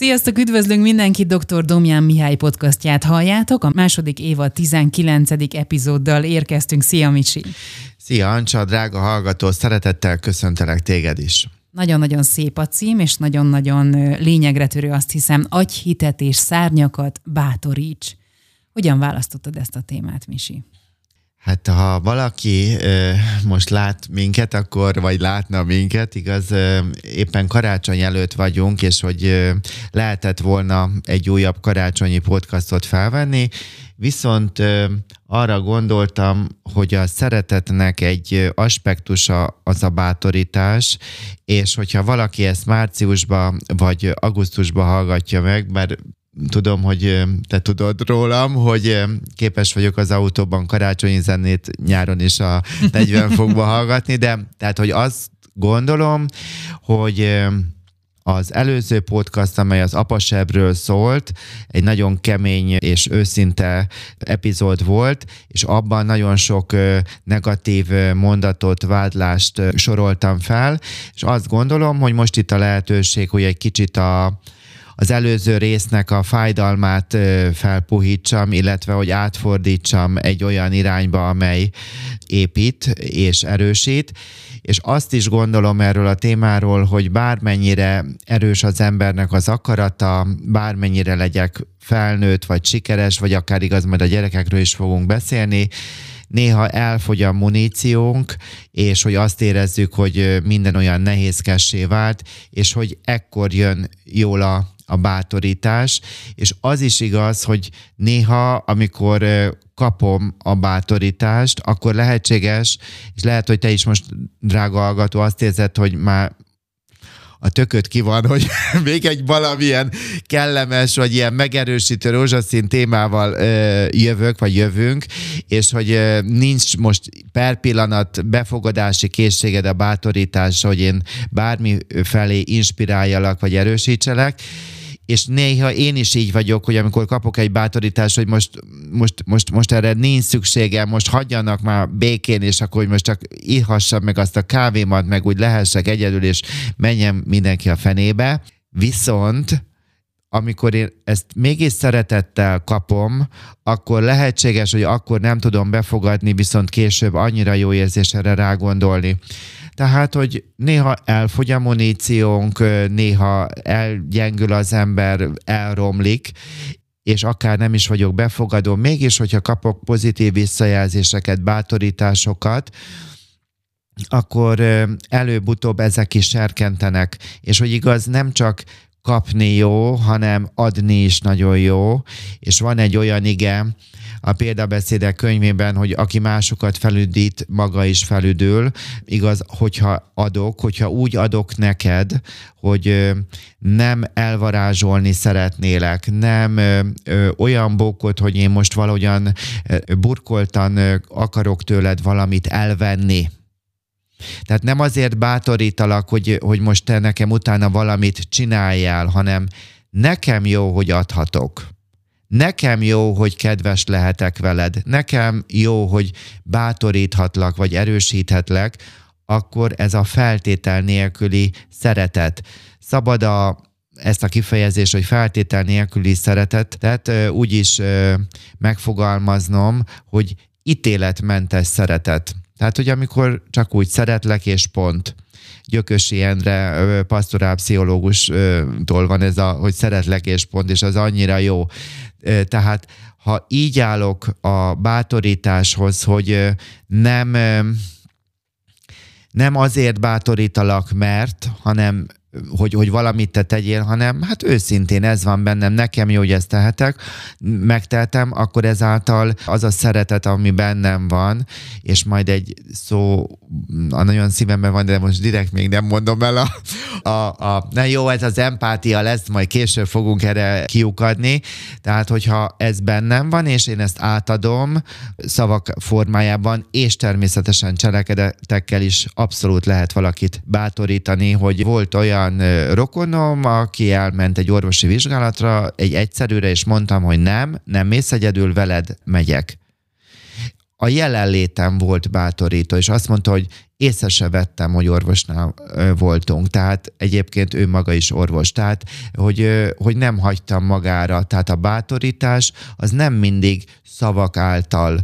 Sziasztok, üdvözlünk mindenkit, dr. Domján Mihály podcastját halljátok. A második évad 19. epizóddal érkeztünk. Szia, Micsi! Szia, Ancsa, drága hallgató, szeretettel köszöntelek téged is. Nagyon-nagyon szép a cím, és nagyon-nagyon lényegre törő, azt hiszem, agyhitet és szárnyakat bátoríts. Hogyan választottad ezt a témát, Misi? Hát ha valaki ö, most lát minket, akkor, vagy látna minket, igaz, ö, éppen karácsony előtt vagyunk, és hogy ö, lehetett volna egy újabb karácsonyi podcastot felvenni, viszont ö, arra gondoltam, hogy a szeretetnek egy aspektusa az a bátorítás, és hogyha valaki ezt márciusban vagy augusztusban hallgatja meg, mert tudom, hogy te tudod rólam, hogy képes vagyok az autóban karácsonyi zenét nyáron is a 40 fokba hallgatni, de tehát, hogy azt gondolom, hogy az előző podcast, amely az apasebről szólt, egy nagyon kemény és őszinte epizód volt, és abban nagyon sok negatív mondatot, vádlást soroltam fel, és azt gondolom, hogy most itt a lehetőség, hogy egy kicsit a, az előző résznek a fájdalmát felpuhítsam, illetve hogy átfordítsam egy olyan irányba, amely épít és erősít. És azt is gondolom erről a témáról, hogy bármennyire erős az embernek az akarata, bármennyire legyek felnőtt, vagy sikeres, vagy akár igaz, majd a gyerekekről is fogunk beszélni, néha elfogy a muníciónk, és hogy azt érezzük, hogy minden olyan nehézkessé vált, és hogy ekkor jön jól a a bátorítás, és az is igaz, hogy néha, amikor kapom a bátorítást, akkor lehetséges, és lehet, hogy te is most, drága hallgató, azt érzed, hogy már a tököt ki van, hogy még egy valamilyen kellemes, vagy ilyen megerősítő rózsaszín témával ö, jövök, vagy jövünk, és hogy ö, nincs most per pillanat befogadási készséged a bátorítás, hogy én bármi felé inspiráljalak, vagy erősítselek, és néha én is így vagyok, hogy amikor kapok egy bátorítást, hogy most, most, most, most erre nincs szükségem, most hagyjanak már békén, és akkor hogy most csak ihassam meg azt a kávémat, meg úgy lehessek egyedül, és menjem mindenki a fenébe. Viszont amikor én ezt mégis szeretettel kapom, akkor lehetséges, hogy akkor nem tudom befogadni, viszont később annyira jó érzés erre rágondolni. Tehát, hogy néha elfogy a muníciónk, néha elgyengül az ember, elromlik, és akár nem is vagyok befogadó, mégis, hogyha kapok pozitív visszajelzéseket, bátorításokat, akkor előbb-utóbb ezek is serkentenek, és hogy igaz, nem csak kapni jó, hanem adni is nagyon jó, és van egy olyan ige, a példabeszédek könyvében, hogy aki másokat felüdít, maga is felüdül. Igaz, hogyha adok, hogyha úgy adok neked, hogy nem elvarázsolni szeretnélek, nem olyan bókot, hogy én most valahogyan burkoltan akarok tőled valamit elvenni, tehát nem azért bátorítalak, hogy, hogy most te nekem utána valamit csináljál, hanem nekem jó, hogy adhatok. Nekem jó, hogy kedves lehetek veled, nekem jó, hogy bátoríthatlak, vagy erősíthetlek, akkor ez a feltétel nélküli szeretet. Szabad a, ezt a kifejezést, hogy feltétel nélküli szeretet, tehát úgy is megfogalmaznom, hogy ítéletmentes szeretet. Tehát, hogy amikor csak úgy szeretlek, és pont. Gyökösi Endre, pszichológustól van ez a, hogy szeretlek, és pont, és az annyira jó. Tehát ha így állok a bátorításhoz, hogy nem nem azért bátorítalak, mert, hanem hogy, hogy valamit te tegyél, hanem hát őszintén ez van bennem, nekem jó, hogy ezt tehetek, megteltem, akkor ezáltal az a szeretet, ami bennem van, és majd egy szó, a nagyon szívemben van, de most direkt még nem mondom el a, a, a na jó, ez az empátia lesz, majd később fogunk erre kiukadni, tehát hogyha ez bennem van, és én ezt átadom szavak formájában, és természetesen cselekedetekkel is abszolút lehet valakit bátorítani, hogy volt olyan olyan rokonom, aki elment egy orvosi vizsgálatra, egy egyszerűre, és mondtam, hogy nem, nem mész egyedül, veled megyek. A jelenlétem volt bátorító, és azt mondta, hogy észre se vettem, hogy orvosnál voltunk, tehát egyébként ő maga is orvos, tehát hogy, hogy nem hagytam magára, tehát a bátorítás az nem mindig szavak által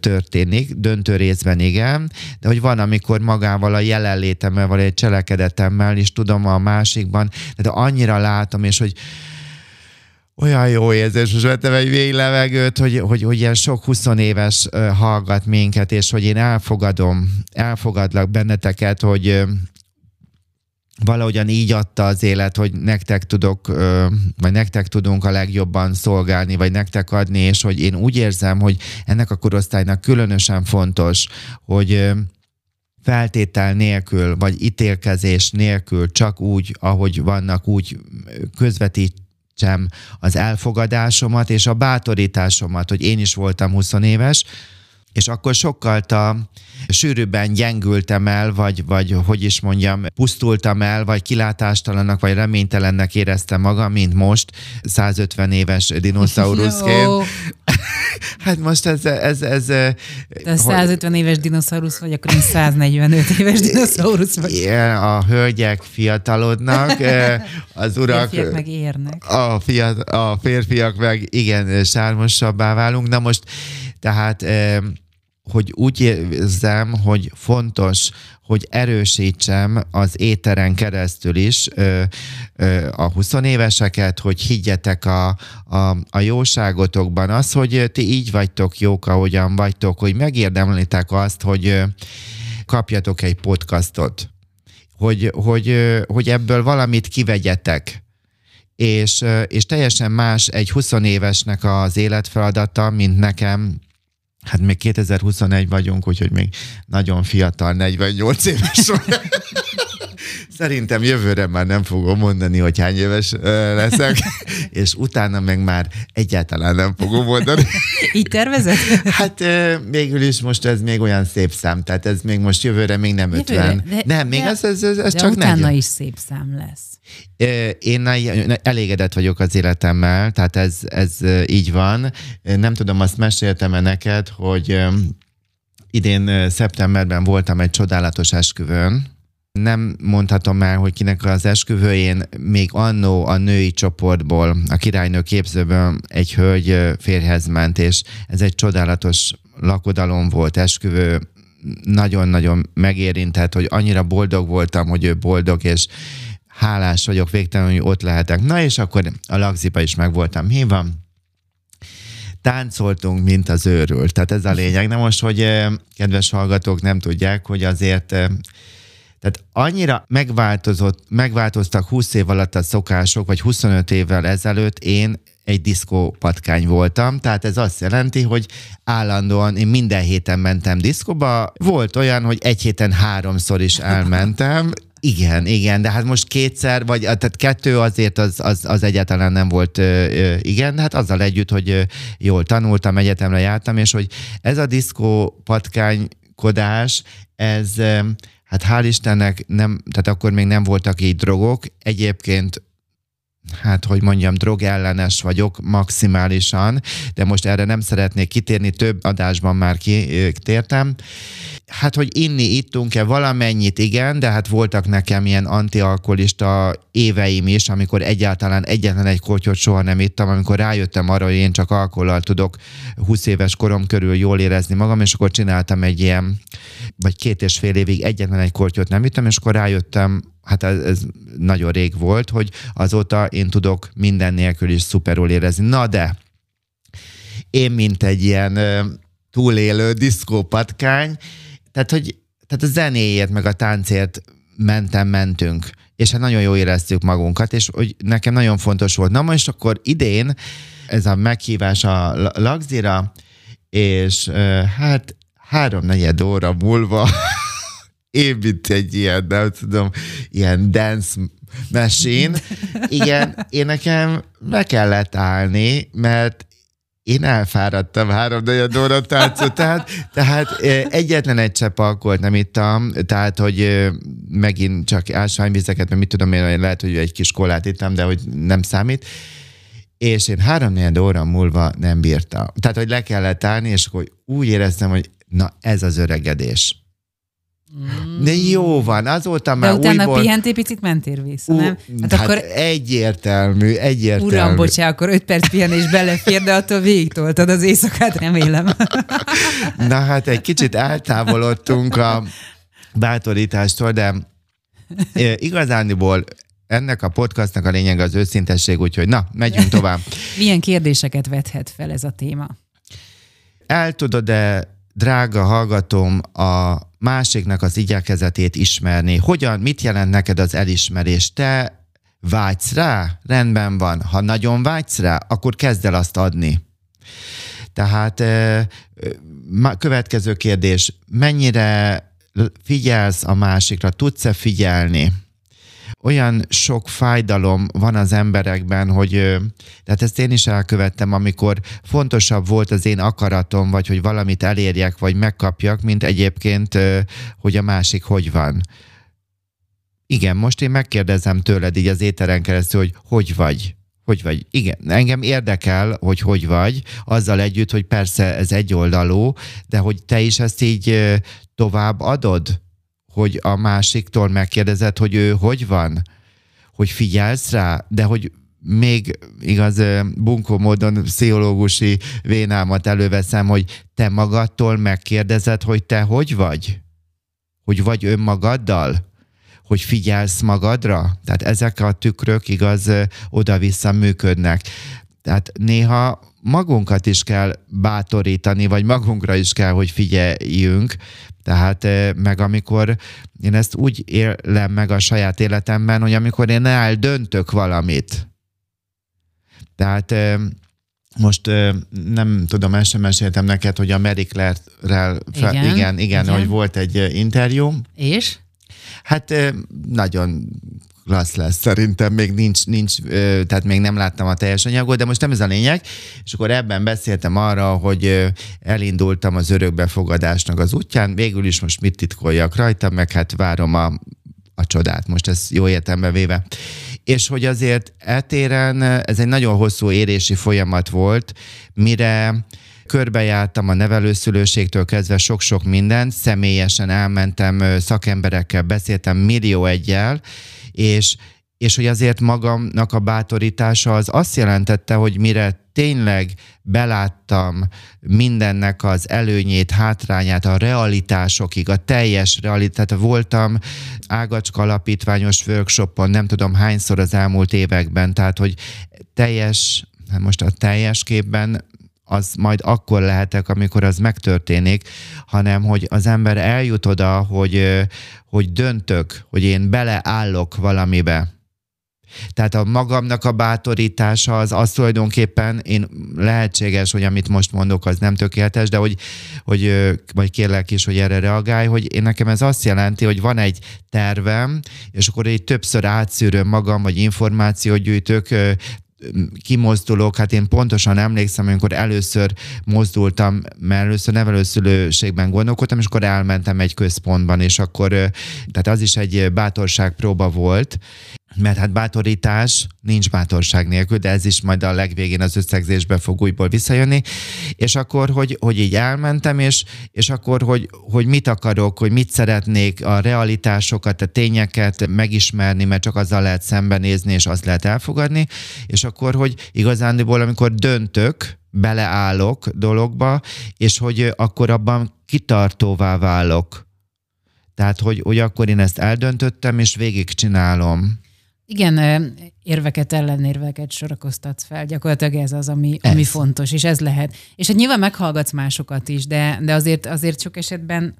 történik, döntő részben igen, de hogy van, amikor magával a jelenlétemmel, vagy egy cselekedetemmel is tudom a másikban, de annyira látom, és hogy olyan jó érzés, most vettem egy mély levegőt, hogy, hogy, hogy ilyen sok 20 éves hallgat minket, és hogy én elfogadom, elfogadlak benneteket, hogy valahogyan így adta az élet, hogy nektek tudok, vagy nektek tudunk a legjobban szolgálni, vagy nektek adni, és hogy én úgy érzem, hogy ennek a korosztálynak különösen fontos, hogy feltétel nélkül, vagy ítélkezés nélkül, csak úgy, ahogy vannak, úgy közvetít sem az elfogadásomat és a bátorításomat, hogy én is voltam 20 éves, és akkor sokkal a sűrűbben gyengültem el, vagy, vagy hogy is mondjam, pusztultam el, vagy kilátástalanak, vagy reménytelennek éreztem magam, mint most, 150 éves dinoszauruszként. Hát most ez... ez, ez Te hogy... 150 éves dinoszaurusz vagy, akkor én 145 éves dinoszaurusz vagy. Igen, a hölgyek fiatalodnak, az urak... A férfiak meg érnek. A, fiat, a férfiak meg igen, sármosabbá válunk. Na most, tehát hogy úgy érzem, hogy fontos, hogy erősítsem az éteren keresztül is ö, ö, a 20 éveseket, hogy higgyetek a, a, a jóságotokban. Az, hogy ti így vagytok jók, ahogyan vagytok, hogy megérdemlitek azt, hogy kapjatok egy podcastot, hogy, hogy, hogy ebből valamit kivegyetek. És, és teljesen más egy 20 évesnek az életfeladata, mint nekem Hát még 2021 vagyunk, úgyhogy még nagyon fiatal, 48 éves Szerintem jövőre már nem fogom mondani, hogy hány éves leszek, és utána meg már egyáltalán nem fogom mondani. Így tervezed? Hát végül is most ez még olyan szép szám, tehát ez még most jövőre még nem jövőre, 50. De, nem, még de, ez, ez, ez, ez de csak utána 40. is szép szám lesz. Én elégedett vagyok az életemmel, tehát ez, ez így van. Nem tudom, azt meséltem-e neked, hogy idén szeptemberben voltam egy csodálatos esküvőn, nem mondhatom el, hogy kinek az esküvőjén még annó a női csoportból, a királynő képzőből egy hölgy férhez ment, és ez egy csodálatos lakodalom volt, esküvő, nagyon-nagyon megérintett, hogy annyira boldog voltam, hogy ő boldog, és hálás vagyok végtelenül, hogy ott lehetek. Na és akkor a lagzipa is meg voltam hívva, táncoltunk, mint az őrült. Tehát ez a lényeg. Na most, hogy kedves hallgatók nem tudják, hogy azért tehát annyira megváltozott, megváltoztak 20 év alatt a szokások, vagy 25 évvel ezelőtt én egy diszkó patkány voltam, tehát ez azt jelenti, hogy állandóan én minden héten mentem diszkóba, volt olyan, hogy egy héten háromszor is elmentem, igen, igen, de hát most kétszer, vagy tehát kettő azért az, az, az egyáltalán nem volt igen, de hát azzal együtt, hogy jól tanultam, egyetemre jártam, és hogy ez a diszkó patkánykodás, ez Hát hál' Istennek nem, tehát akkor még nem voltak így drogok. Egyébként hát hogy mondjam, drogellenes vagyok maximálisan, de most erre nem szeretnék kitérni, több adásban már kitértem. Hát, hogy inni ittunk-e valamennyit, igen, de hát voltak nekem ilyen antialkoholista éveim is, amikor egyáltalán egyetlen egy kortyot soha nem ittam, amikor rájöttem arra, hogy én csak alkohollal tudok 20 éves korom körül jól érezni magam, és akkor csináltam egy ilyen, vagy két és fél évig egyetlen egy kortyot nem ittam, és akkor rájöttem, hát ez, ez nagyon rég volt, hogy azóta én tudok minden nélkül is szuperul érezni. Na de, én mint egy ilyen túlélő diszkópatkány, tehát, hogy tehát a zenéért, meg a táncért mentem, mentünk, és hát nagyon jó éreztük magunkat, és hogy nekem nagyon fontos volt. Na most akkor idén ez a meghívás a Lagzira, és hát három-negyed óra múlva én, mint egy ilyen, nem tudom, ilyen dance machine. Igen, én nekem meg kellett állni, mert én elfáradtam három nagyon óra táncot, tehát, tehát egyetlen egy csepp alkoholt nem ittam, tehát, hogy megint csak ásványvizeket, mert mit tudom én, lehet, hogy egy kis kolát ittam, de hogy nem számít. És én három óra múlva nem bírtam. Tehát, hogy le kellett állni, és akkor úgy éreztem, hogy na ez az öregedés Mm. De jó van, azóta már De utána újból... pihentél picit, mentél vissza, nem? Hát, hát akkor... egyértelmű, egyértelmű. Uram, bocsá, akkor öt perc pihenés belefér, de attól végigtoltad az éjszakát, remélem. Na hát egy kicsit eltávolodtunk a bátorítástól, de igazániból ennek a podcastnak a lényeg az őszintesség, úgyhogy na, megyünk tovább. Milyen kérdéseket vethet fel ez a téma? El tudod-e, drága hallgatom, a másiknak az igyekezetét ismerni? Hogyan, mit jelent neked az elismerés? Te vágysz rá? Rendben van. Ha nagyon vágysz rá, akkor kezd el azt adni. Tehát következő kérdés, mennyire figyelsz a másikra, tudsz-e figyelni? Olyan sok fájdalom van az emberekben, hogy tehát ezt én is elkövettem, amikor fontosabb volt az én akaratom, vagy hogy valamit elérjek, vagy megkapjak, mint egyébként, hogy a másik hogy van. Igen, most én megkérdezem tőled így az éteren keresztül, hogy hogy vagy? Hogy vagy? Igen, engem érdekel, hogy hogy vagy, azzal együtt, hogy persze ez egyoldalú, de hogy te is ezt így tovább adod? Hogy a másiktól megkérdezed, hogy ő hogy van, hogy figyelsz rá, de hogy még igaz bunkó módon pszichológusi vénámat előveszem, hogy te magadtól megkérdezed, hogy te hogy vagy? Hogy vagy önmagaddal? Hogy figyelsz magadra? Tehát ezek a tükrök igaz oda-vissza működnek. Tehát néha magunkat is kell bátorítani, vagy magunkra is kell, hogy figyeljünk, tehát meg amikor én ezt úgy élem meg a saját életemben, hogy amikor én eldöntök valamit, tehát most nem tudom, el sem meséltem neked, hogy a Mary Claire-rel, igen, igen, igen, igen, hogy volt egy interjú. És? Hát nagyon klassz lesz. Szerintem még nincs, nincs, tehát még nem láttam a teljes anyagot, de most nem ez a lényeg. És akkor ebben beszéltem arra, hogy elindultam az örökbefogadásnak az útján, végül is most mit titkoljak rajta, meg hát várom a, a csodát, most ez jó értelme véve. És hogy azért etéren ez egy nagyon hosszú érési folyamat volt, mire körbejártam a nevelőszülőségtől kezdve sok-sok mindent, személyesen elmentem szakemberekkel, beszéltem millió egyel, és, és hogy azért magamnak a bátorítása az azt jelentette, hogy mire tényleg beláttam mindennek az előnyét, hátrányát, a realitásokig, a teljes realitát. Voltam Ágacska alapítványos workshopon, nem tudom hányszor az elmúlt években, tehát hogy teljes, hát most a teljes képben az majd akkor lehetek, amikor az megtörténik, hanem hogy az ember eljut oda, hogy, hogy döntök, hogy én beleállok valamibe. Tehát a magamnak a bátorítása az, az tulajdonképpen én lehetséges, hogy amit most mondok, az nem tökéletes, de hogy, hogy vagy kérlek is, hogy erre reagálj, hogy én nekem ez azt jelenti, hogy van egy tervem, és akkor egy többször átszűröm magam, vagy információt gyűjtök, kimozdulok, hát én pontosan emlékszem, amikor először mozdultam, mert először nevelőszülőségben gondolkodtam, és akkor elmentem egy központban, és akkor, tehát az is egy bátorságpróba volt, mert hát bátorítás nincs bátorság nélkül, de ez is majd a legvégén az összegzésbe fog újból visszajönni, és akkor, hogy, hogy így elmentem, és, és akkor, hogy, hogy mit akarok, hogy mit szeretnék, a realitásokat, a tényeket megismerni, mert csak azzal lehet szembenézni, és azt lehet elfogadni, és akkor, hogy igazándiból, amikor döntök, beleállok dologba, és hogy akkor abban kitartóvá válok. Tehát, hogy, hogy akkor én ezt eldöntöttem, és végigcsinálom. Igen, érveket, ellenérveket sorakoztatsz fel. Gyakorlatilag ez az, ami, ez. ami fontos, és ez lehet. És hát nyilván meghallgatsz másokat is, de, de azért, azért sok esetben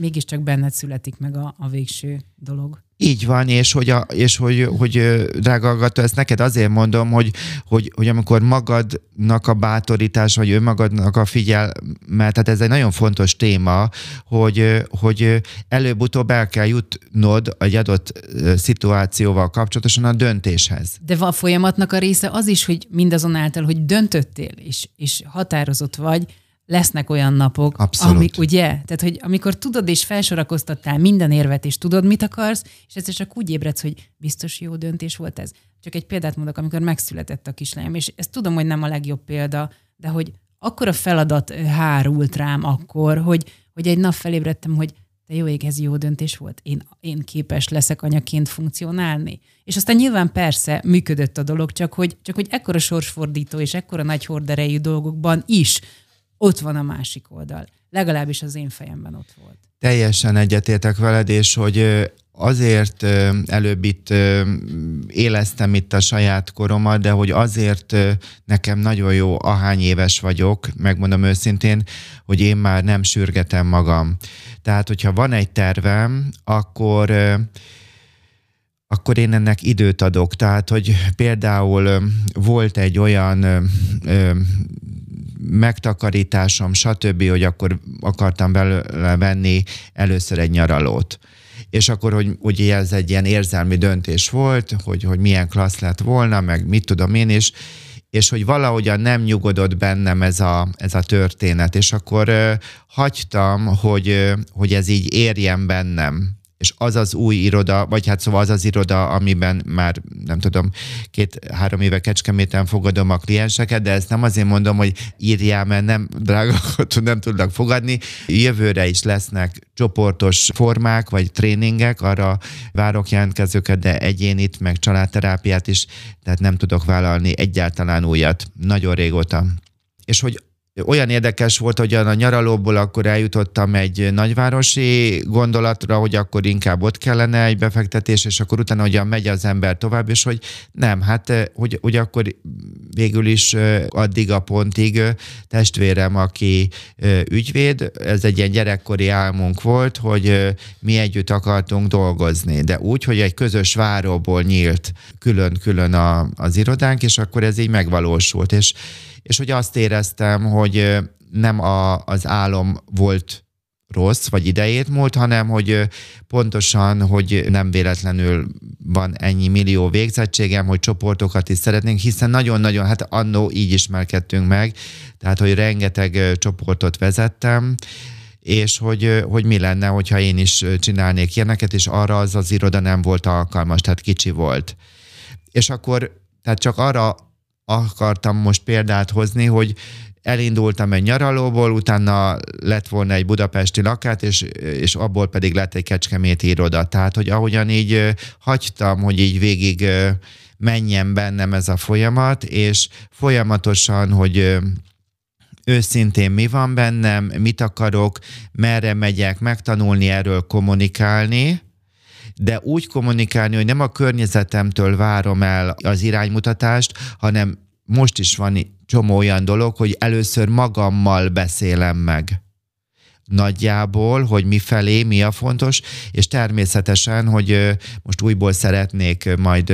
mégiscsak benned születik meg a, a végső dolog. Így van, és hogy, a, és hogy, hogy drága hallgató, ezt neked azért mondom, hogy, hogy, hogy amikor magadnak a bátorítás, vagy önmagadnak a figyelme, tehát ez egy nagyon fontos téma, hogy, hogy előbb-utóbb el kell jutnod egy adott szituációval kapcsolatosan a döntéshez. De a folyamatnak a része az is, hogy mindazonáltal, hogy döntöttél, és, és határozott vagy, lesznek olyan napok, Abszolút. amik, ugye? Tehát, hogy amikor tudod és felsorakoztattál minden érvet, és tudod, mit akarsz, és ez csak úgy ébredsz, hogy biztos jó döntés volt ez. Csak egy példát mondok, amikor megszületett a kislányom, és ezt tudom, hogy nem a legjobb példa, de hogy akkor a feladat hárult rám akkor, hogy, hogy egy nap felébredtem, hogy de jó ég, ez jó döntés volt, én, én képes leszek anyaként funkcionálni. És aztán nyilván persze működött a dolog, csak hogy, csak hogy ekkora sorsfordító és ekkora nagy horderejű dolgokban is ott van a másik oldal. Legalábbis az én fejemben ott volt. Teljesen egyetértek veled, és hogy azért előbb itt éleztem itt a saját koromat, de hogy azért nekem nagyon jó, ahány éves vagyok, megmondom őszintén, hogy én már nem sürgetem magam. Tehát, hogyha van egy tervem, akkor akkor én ennek időt adok. Tehát, hogy például volt egy olyan megtakarításom, stb., hogy akkor akartam belőle venni először egy nyaralót. És akkor, hogy ugye ez egy ilyen érzelmi döntés volt, hogy, hogy milyen klassz lett volna, meg mit tudom én is, és hogy valahogyan nem nyugodott bennem ez a, ez a történet, és akkor ö, hagytam, hogy, ö, hogy ez így érjen bennem és az az új iroda, vagy hát szóval az az iroda, amiben már nem tudom, két-három éve Kecskeméten fogadom a klienseket, de ezt nem azért mondom, hogy írjál, mert nem drága, nem tudnak fogadni. Jövőre is lesznek csoportos formák, vagy tréningek, arra várok jelentkezőket, de egyénit, meg családterápiát is, tehát nem tudok vállalni egyáltalán újat. Nagyon régóta. És hogy olyan érdekes volt, hogy a nyaralóból akkor eljutottam egy nagyvárosi gondolatra, hogy akkor inkább ott kellene egy befektetés, és akkor utána hogyan megy az ember tovább, és hogy nem, hát eh, hogy, hogy akkor végül is eh, addig a pontig eh, testvérem, aki ügyvéd, ez egy ilyen gyerekkori álmunk volt, hogy mi együtt akartunk dolgozni, de úgy, hogy egy közös váróból nyílt külön-külön az irodánk, és akkor ez így megvalósult, és és hogy azt éreztem, hogy nem a, az álom volt rossz, vagy idejét múlt, hanem hogy pontosan, hogy nem véletlenül van ennyi millió végzettségem, hogy csoportokat is szeretnénk, hiszen nagyon-nagyon, hát annó így ismerkedtünk meg, tehát, hogy rengeteg csoportot vezettem, és hogy, hogy mi lenne, hogyha én is csinálnék ilyeneket, és arra az az iroda nem volt alkalmas, tehát kicsi volt. És akkor, tehát csak arra akartam most példát hozni, hogy elindultam egy nyaralóból, utána lett volna egy budapesti lakát, és, és abból pedig lett egy kecskeméti iroda. Tehát, hogy ahogyan így hagytam, hogy így végig menjen bennem ez a folyamat, és folyamatosan, hogy őszintén mi van bennem, mit akarok, merre megyek, megtanulni erről kommunikálni, de úgy kommunikálni, hogy nem a környezetemtől várom el az iránymutatást, hanem most is van csomó olyan dolog, hogy először magammal beszélem meg. Nagyjából, hogy mi felé, mi a fontos, és természetesen, hogy most újból szeretnék majd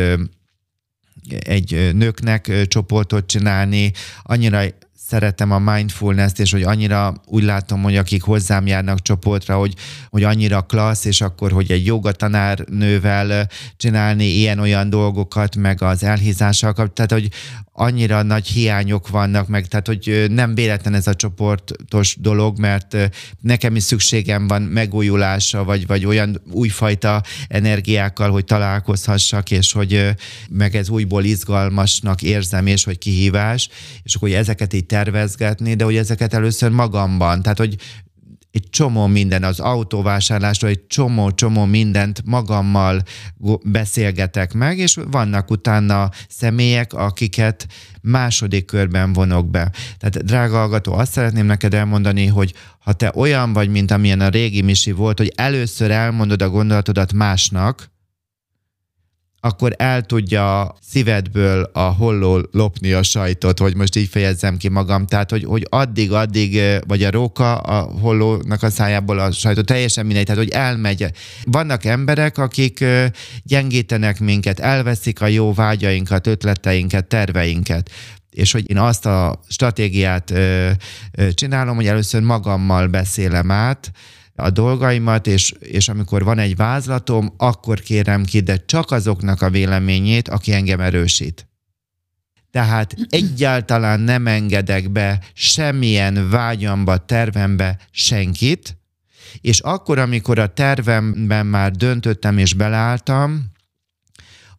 egy nőknek csoportot csinálni, annyira szeretem a mindfulness-t, és hogy annyira úgy látom, hogy akik hozzám járnak csoportra, hogy, hogy annyira klassz, és akkor, hogy egy joga tanárnővel csinálni ilyen-olyan dolgokat, meg az elhízással tehát hogy annyira nagy hiányok vannak, meg tehát, hogy nem véletlen ez a csoportos dolog, mert nekem is szükségem van megújulásra, vagy, vagy olyan újfajta energiákkal, hogy találkozhassak, és hogy meg ez újból izgalmasnak érzem, és hogy kihívás, és akkor hogy ezeket így tervezgetni, de hogy ezeket először magamban, tehát hogy egy csomó minden az autóvásárlásról, egy csomó-csomó mindent magammal beszélgetek meg, és vannak utána személyek, akiket második körben vonok be. Tehát drága hallgató, azt szeretném neked elmondani, hogy ha te olyan vagy, mint amilyen a régi misi volt, hogy először elmondod a gondolatodat másnak, akkor el tudja szívedből a holló lopni a sajtot, hogy most így fejezzem ki magam. Tehát, hogy, hogy addig, addig, vagy a róka a hollónak a szájából a sajtot, teljesen mindegy, tehát, hogy elmegy. Vannak emberek, akik gyengítenek minket, elveszik a jó vágyainkat, ötleteinket, terveinket és hogy én azt a stratégiát ö, ö, csinálom, hogy először magammal beszélem át, a dolgaimat, és, és amikor van egy vázlatom, akkor kérem ki, de csak azoknak a véleményét, aki engem erősít. Tehát egyáltalán nem engedek be semmilyen vágyamba, tervembe senkit, és akkor, amikor a tervemben már döntöttem és beleálltam,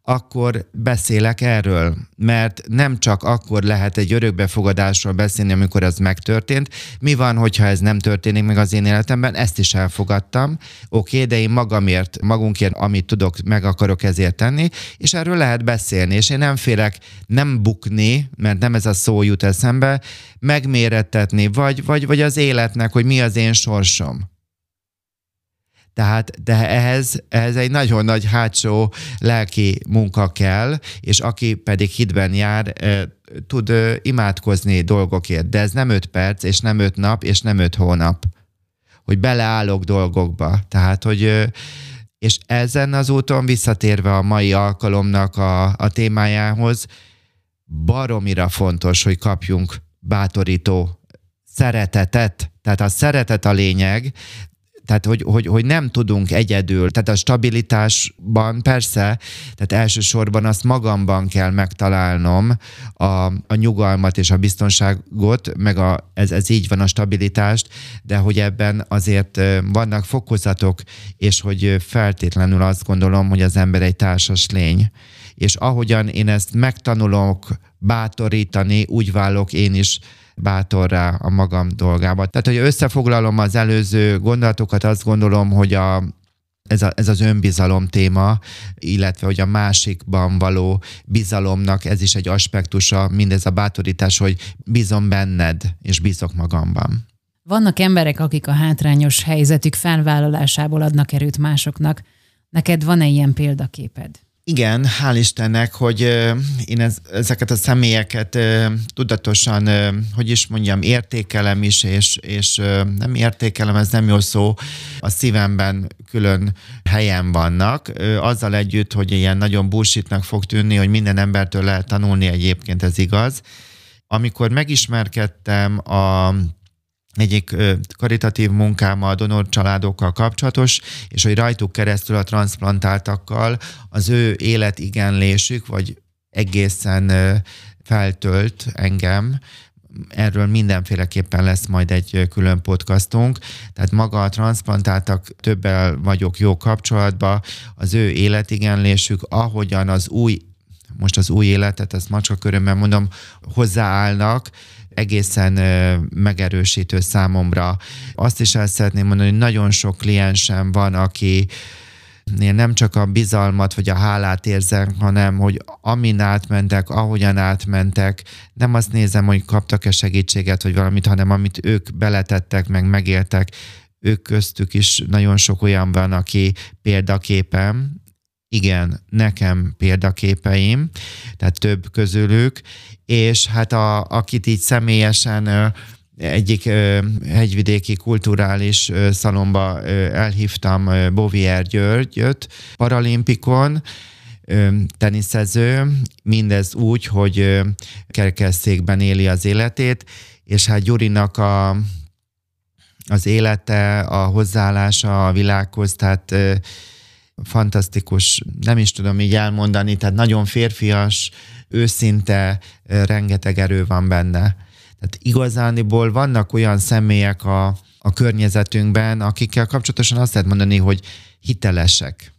akkor beszélek erről. Mert nem csak akkor lehet egy örökbefogadásról beszélni, amikor ez megtörtént. Mi van, hogyha ez nem történik meg az én életemben? Ezt is elfogadtam. Oké, de én magamért, magunkért, amit tudok, meg akarok ezért tenni, és erről lehet beszélni. És én nem félek nem bukni, mert nem ez a szó jut eszembe, megmérettetni, vagy, vagy, vagy az életnek, hogy mi az én sorsom. Tehát, de ehhez, ehhez egy nagyon nagy hátsó lelki munka kell, és aki pedig hitben jár, tud imádkozni dolgokért, de ez nem öt perc, és nem öt nap, és nem öt hónap, hogy beleállok dolgokba. Tehát, hogy és ezen az úton visszatérve a mai alkalomnak a, a témájához, baromira fontos, hogy kapjunk bátorító szeretetet. Tehát a szeretet a lényeg, tehát hogy, hogy, hogy nem tudunk egyedül, tehát a stabilitásban persze, tehát elsősorban azt magamban kell megtalálnom a, a nyugalmat és a biztonságot, meg a, ez, ez így van a stabilitást, de hogy ebben azért vannak fokozatok, és hogy feltétlenül azt gondolom, hogy az ember egy társas lény. És ahogyan én ezt megtanulok bátorítani, úgy válok én is bátorrá a magam dolgába. Tehát, hogy összefoglalom az előző gondolatokat, azt gondolom, hogy a, ez, a, ez az önbizalom téma, illetve hogy a másikban való bizalomnak ez is egy aspektusa, mindez a bátorítás, hogy bízom benned, és bízok magamban. Vannak emberek, akik a hátrányos helyzetük felvállalásából adnak erőt másoknak. Neked van-e ilyen példaképed? Igen, hál' Istennek, hogy én ez, ezeket a személyeket tudatosan, hogy is mondjam, értékelem is, és, és nem értékelem, ez nem jó szó, a szívemben külön helyen vannak, azzal együtt, hogy ilyen nagyon bullshitnak fog tűnni, hogy minden embertől lehet tanulni, egyébként ez igaz. Amikor megismerkedtem a egyik karitatív munkám a donor családokkal kapcsolatos, és hogy rajtuk keresztül a transplantáltakkal az ő életigenlésük, vagy egészen feltölt engem, erről mindenféleképpen lesz majd egy külön podcastunk. Tehát maga a transplantáltak többel vagyok jó kapcsolatban, az ő életigenlésük, ahogyan az új, most az új életet, ezt macska körömmel mondom, hozzáállnak, egészen megerősítő számomra. Azt is el szeretném mondani, hogy nagyon sok kliensem van, aki nem csak a bizalmat vagy a hálát érzem, hanem hogy amin átmentek, ahogyan átmentek, nem azt nézem, hogy kaptak-e segítséget vagy valamit, hanem amit ők beletettek, meg megéltek, ők köztük is nagyon sok olyan van, aki példaképem, igen, nekem példaképeim, tehát több közülük, és hát a, akit így személyesen egyik hegyvidéki kulturális szalomba elhívtam Bovier Györgyöt, paralimpikon, teniszező, mindez úgy, hogy kerkesszékben éli az életét, és hát Gyurinak a, az élete, a hozzáállása a világhoz, tehát fantasztikus, nem is tudom így elmondani, tehát nagyon férfias, őszinte, rengeteg erő van benne. Tehát igazániból vannak olyan személyek a, a környezetünkben, akikkel kapcsolatosan azt lehet mondani, hogy hitelesek.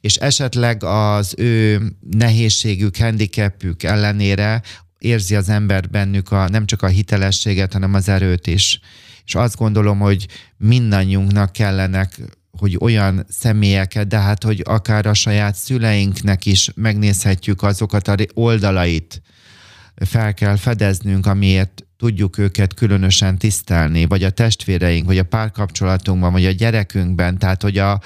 És esetleg az ő nehézségük, handicapük ellenére érzi az ember bennük a, nem csak a hitelességet, hanem az erőt is. És azt gondolom, hogy mindannyiunknak kellenek hogy olyan személyeket, de hát, hogy akár a saját szüleinknek is megnézhetjük azokat a oldalait, fel kell fedeznünk, amiért tudjuk őket különösen tisztelni, vagy a testvéreink, vagy a párkapcsolatunkban, vagy a gyerekünkben, tehát hogy a,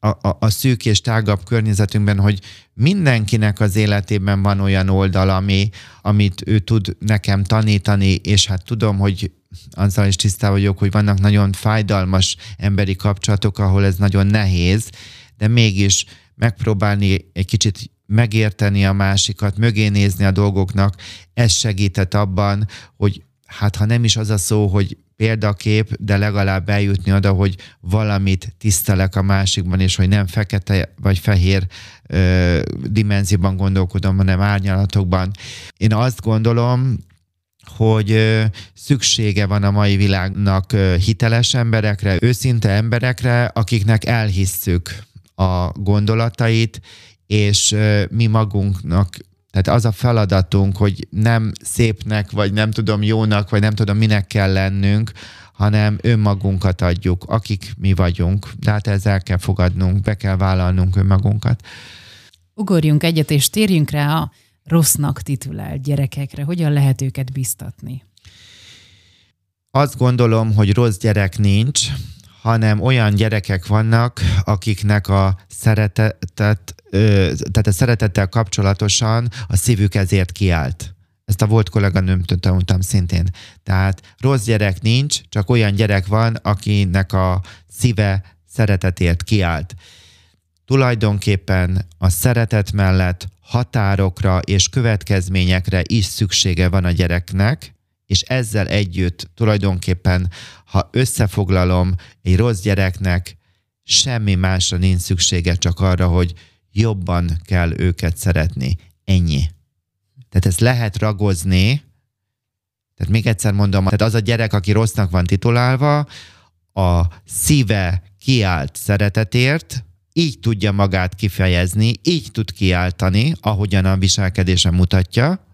a, a szűk és tágabb környezetünkben, hogy mindenkinek az életében van olyan oldal, ami, amit ő tud nekem tanítani, és hát tudom, hogy azzal is tisztában vagyok, hogy vannak nagyon fájdalmas emberi kapcsolatok, ahol ez nagyon nehéz, de mégis megpróbálni egy kicsit megérteni a másikat, mögé nézni a dolgoknak, ez segített abban, hogy hát ha nem is az a szó, hogy példakép, de legalább eljutni oda, hogy valamit tisztelek a másikban, és hogy nem fekete vagy fehér ö, dimenzióban gondolkodom, hanem árnyalatokban. Én azt gondolom, hogy szüksége van a mai világnak hiteles emberekre, őszinte emberekre, akiknek elhisszük a gondolatait, és mi magunknak tehát az a feladatunk, hogy nem szépnek, vagy nem tudom jónak, vagy nem tudom minek kell lennünk, hanem önmagunkat adjuk, akik mi vagyunk. De hát ezzel kell fogadnunk, be kell vállalnunk önmagunkat. Ugorjunk egyet, és térjünk rá a rossznak titulált gyerekekre. Hogyan lehet őket biztatni? Azt gondolom, hogy rossz gyerek nincs, hanem olyan gyerekek vannak, akiknek a szeretetet, tehát a szeretettel kapcsolatosan a szívük ezért kiállt. Ezt a volt kolléganőmtől tanultam szintén. Tehát rossz gyerek nincs, csak olyan gyerek van, akinek a szíve szeretetért kiállt. Tulajdonképpen a szeretet mellett határokra és következményekre is szüksége van a gyereknek, és ezzel együtt tulajdonképpen, ha összefoglalom, egy rossz gyereknek semmi másra nincs szüksége, csak arra, hogy jobban kell őket szeretni. Ennyi. Tehát ezt lehet ragozni, tehát még egyszer mondom, tehát az a gyerek, aki rossznak van titulálva, a szíve kiált szeretetért, így tudja magát kifejezni, így tud kiáltani, ahogyan a viselkedése mutatja,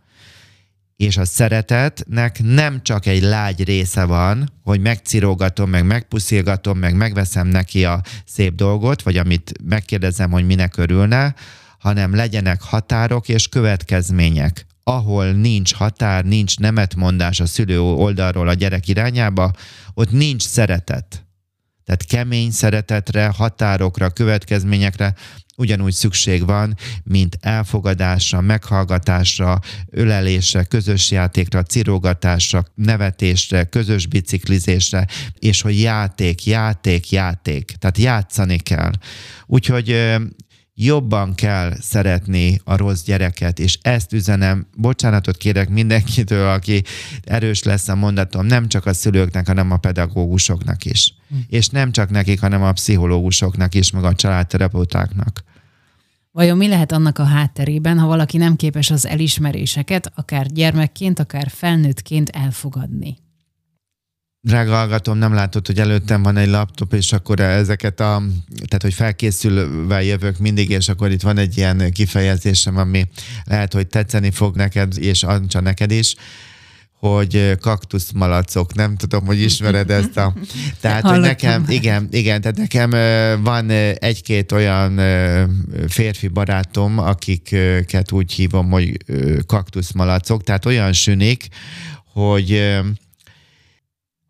és a szeretetnek nem csak egy lágy része van, hogy megcirógatom, meg megpuszilgatom, meg megveszem neki a szép dolgot, vagy amit megkérdezem, hogy minek örülne, hanem legyenek határok és következmények. Ahol nincs határ, nincs nemetmondás a szülő oldalról a gyerek irányába, ott nincs szeretet. Tehát kemény szeretetre, határokra, következményekre ugyanúgy szükség van, mint elfogadásra, meghallgatásra, ölelésre, közös játékra, cirógatásra, nevetésre, közös biciklizésre, és hogy játék, játék, játék. Tehát játszani kell. Úgyhogy jobban kell szeretni a rossz gyereket, és ezt üzenem, bocsánatot kérek mindenkitől, aki erős lesz a mondatom, nem csak a szülőknek, hanem a pedagógusoknak is. Hm. És nem csak nekik, hanem a pszichológusoknak is, meg a családterapeutáknak. Vajon mi lehet annak a hátterében, ha valaki nem képes az elismeréseket, akár gyermekként, akár felnőttként elfogadni? Drága hallgatom, nem látod, hogy előttem van egy laptop, és akkor ezeket a, tehát hogy felkészülve jövök mindig, és akkor itt van egy ilyen kifejezésem, ami lehet, hogy tetszeni fog neked, és Ancsa neked is, hogy kaktuszmalacok, nem tudom, hogy ismered ezt a... Tehát, hogy nekem, igen, igen, tehát nekem van egy-két olyan férfi barátom, akiket úgy hívom, hogy kaktuszmalacok, tehát olyan sünik, hogy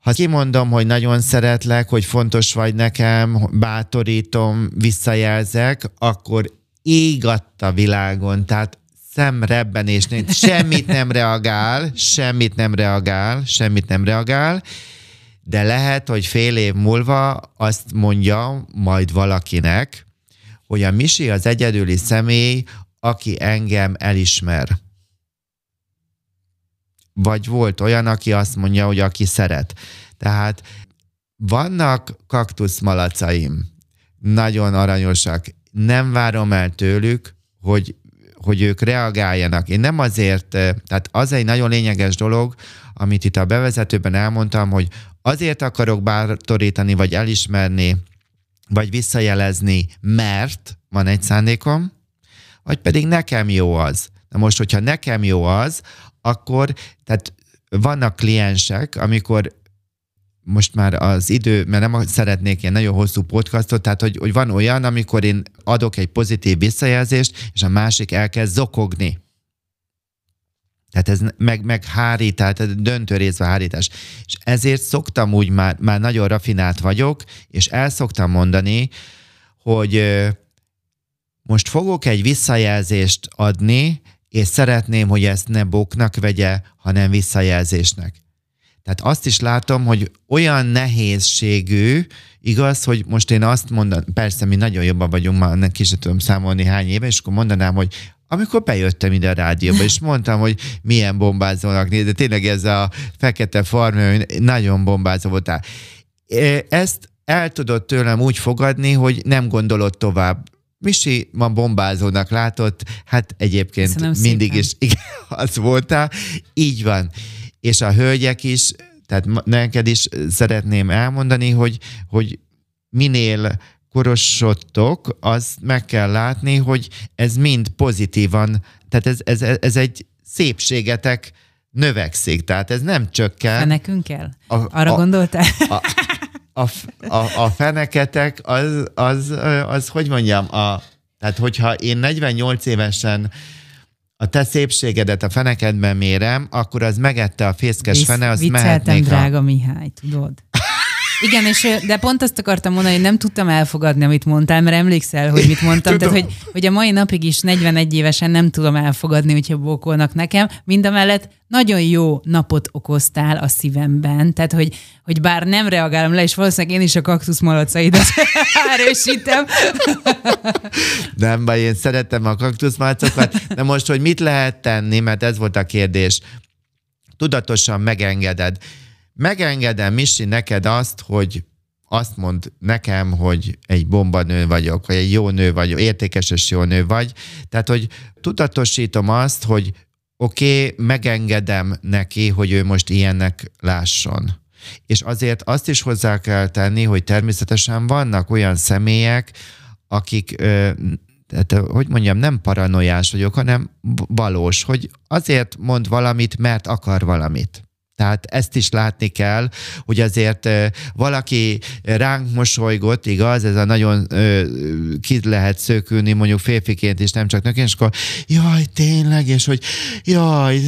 ha kimondom, hogy nagyon szeretlek, hogy fontos vagy nekem, bátorítom, visszajelzek, akkor ég a világon, tehát szemrebbenés, semmit nem reagál, semmit nem reagál, semmit nem reagál, de lehet, hogy fél év múlva azt mondja majd valakinek, hogy a Misi az egyedüli személy, aki engem elismer. Vagy volt olyan, aki azt mondja, hogy aki szeret. Tehát vannak kaktuszmalacaim, nagyon aranyosak. Nem várom el tőlük, hogy hogy ők reagáljanak. Én nem azért, tehát az egy nagyon lényeges dolog, amit itt a bevezetőben elmondtam, hogy azért akarok bátorítani, vagy elismerni, vagy visszajelezni, mert van egy szándékom, vagy pedig nekem jó az. Na most, hogyha nekem jó az, akkor, tehát vannak kliensek, amikor most már az idő, mert nem szeretnék ilyen nagyon hosszú podcastot, tehát hogy, hogy van olyan, amikor én adok egy pozitív visszajelzést, és a másik elkezd zokogni. Tehát ez meg, meg hárít, tehát döntő részben hárítás. És ezért szoktam úgy, már, már nagyon rafinált vagyok, és el szoktam mondani, hogy most fogok egy visszajelzést adni, és szeretném, hogy ezt ne bóknak vegye, hanem visszajelzésnek. Tehát azt is látom, hogy olyan nehézségű, igaz, hogy most én azt mondom, persze mi nagyon jobban vagyunk már, ennek is tudom számolni hány éve, és akkor mondanám, hogy amikor bejöttem ide a rádióba, és mondtam, hogy milyen bombázónak néz, de tényleg ez a fekete farm, nagyon bombázó voltál. Ezt el tudod tőlem úgy fogadni, hogy nem gondolod tovább. Misi ma bombázónak látott, hát egyébként Köszönöm mindig szépen. is igen, az voltál. Így van és a hölgyek is, tehát neked is szeretném elmondani, hogy, hogy minél korosodtok, az meg kell látni, hogy ez mind pozitívan, tehát ez, ez, ez egy szépségetek növekszik, tehát ez nem csökken. nekünk kell? A, Arra a, gondoltál? A, a, a, a feneketek az, az, az, hogy mondjam, a, tehát hogyha én 48 évesen a te szépségedet a fenekedben mérem, akkor az megette a fészkes Visz, fene, az mehetnék drága a... Mihály, tudod. Igen, és de pont azt akartam mondani, hogy nem tudtam elfogadni, amit mondtál, mert emlékszel, hogy mit mondtam. Tehát, hogy, hogy a mai napig is 41 évesen nem tudom elfogadni, hogyha bókolnak nekem. Mind a mellett nagyon jó napot okoztál a szívemben. Tehát, hogy, hogy bár nem reagálom le, és valószínűleg én is a kaktusz malacaidat erősítem. Nem baj, én szeretem a kaktuszmalacokat, de most, hogy mit lehet tenni, mert ez volt a kérdés. Tudatosan megengeded megengedem, Misi, neked azt, hogy azt mond nekem, hogy egy bombanő vagyok, vagy egy jó nő vagy, értékes és jó nő vagy. Tehát, hogy tudatosítom azt, hogy oké, okay, megengedem neki, hogy ő most ilyennek lásson. És azért azt is hozzá kell tenni, hogy természetesen vannak olyan személyek, akik, tehát, hogy mondjam, nem paranoiás vagyok, hanem valós, hogy azért mond valamit, mert akar valamit. Tehát ezt is látni kell, hogy azért valaki ránk mosolygott, igaz, ez a nagyon ki lehet szökülni mondjuk férfiként is, nem csak nőként, és akkor jaj, tényleg, és hogy jaj,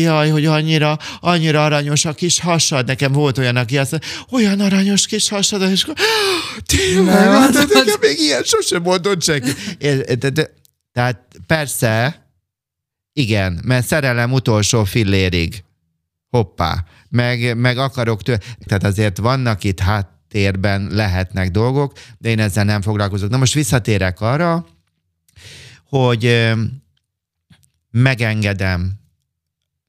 jaj, hogy annyira, annyira aranyos a kis hasad. Nekem volt olyan, aki azt mondja, olyan aranyos kis hasad, és akkor tényleg, hát, nekem még ilyen sosem mondott senki. Tehát persze, igen, mert szerelem utolsó fillérig hoppá, meg, meg akarok tőle. Tehát azért vannak itt háttérben lehetnek dolgok, de én ezzel nem foglalkozok. Na most visszatérek arra, hogy megengedem,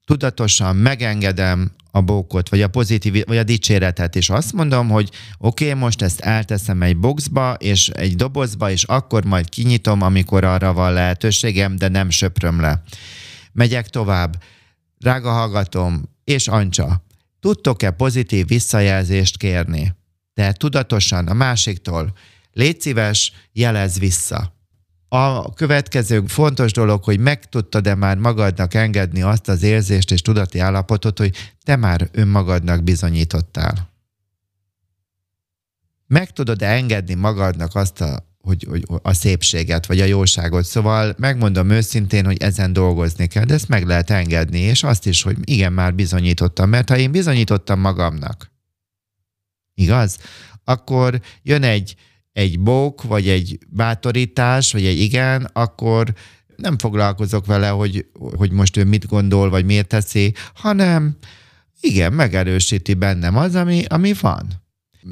tudatosan megengedem a bókot, vagy a pozitív, vagy a dicséretet, és azt mondom, hogy oké, okay, most ezt elteszem egy boxba, és egy dobozba, és akkor majd kinyitom, amikor arra van lehetőségem, de nem söpröm le. Megyek tovább. Drága hallgatom, és Ancsa, tudtok-e pozitív visszajelzést kérni? De tudatosan a másiktól. Légy szíves, jelez vissza. A következő fontos dolog, hogy meg tudtad-e már magadnak engedni azt az érzést és tudati állapotot, hogy te már önmagadnak bizonyítottál. Meg tudod-e engedni magadnak azt a hogy, hogy a szépséget, vagy a jóságot. Szóval megmondom őszintén, hogy ezen dolgozni kell, de ezt meg lehet engedni, és azt is, hogy igen, már bizonyítottam, mert ha én bizonyítottam magamnak, igaz? Akkor jön egy, egy bók, vagy egy bátorítás, vagy egy igen, akkor nem foglalkozok vele, hogy, hogy most ő mit gondol, vagy miért teszi, hanem igen, megerősíti bennem az, ami, ami van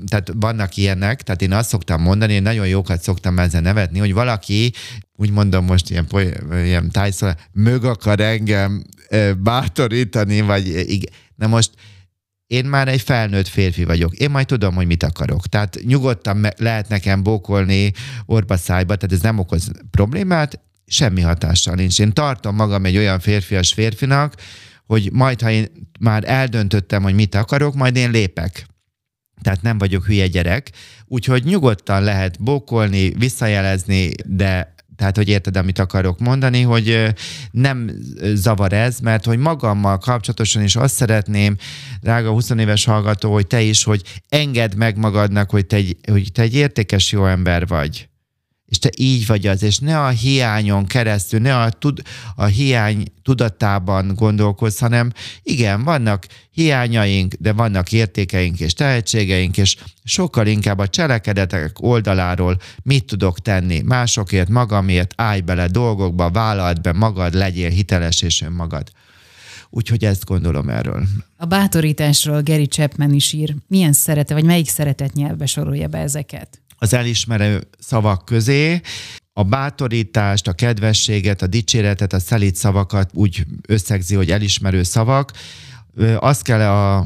tehát vannak ilyenek, tehát én azt szoktam mondani, én nagyon jókat szoktam ezzel nevetni, hogy valaki, úgy mondom most ilyen, ilyen tájszól, mög akar engem bátorítani, vagy igen. Na most én már egy felnőtt férfi vagyok. Én majd tudom, hogy mit akarok. Tehát nyugodtan lehet nekem bókolni orba szájba, tehát ez nem okoz problémát, semmi hatással nincs. Én tartom magam egy olyan férfias férfinak, hogy majd, ha én már eldöntöttem, hogy mit akarok, majd én lépek tehát nem vagyok hülye gyerek, úgyhogy nyugodtan lehet bókolni, visszajelezni, de tehát, hogy érted, amit akarok mondani, hogy nem zavar ez, mert hogy magammal kapcsolatosan is azt szeretném, drága 20 éves hallgató, hogy te is, hogy engedd meg magadnak, hogy te hogy te egy értékes jó ember vagy és te így vagy az, és ne a hiányon keresztül, ne a, tud, a hiány tudatában gondolkozz, hanem igen, vannak hiányaink, de vannak értékeink és tehetségeink, és sokkal inkább a cselekedetek oldaláról mit tudok tenni másokért, magamért, állj bele dolgokba, vállald be magad, legyél hiteles és önmagad. Úgyhogy ezt gondolom erről. A bátorításról Gary Chapman is ír. Milyen szerete, vagy melyik szeretet nyelvbe sorolja be ezeket? az elismerő szavak közé, a bátorítást, a kedvességet, a dicséretet, a szelít szavakat úgy összegzi, hogy elismerő szavak. Azt kell a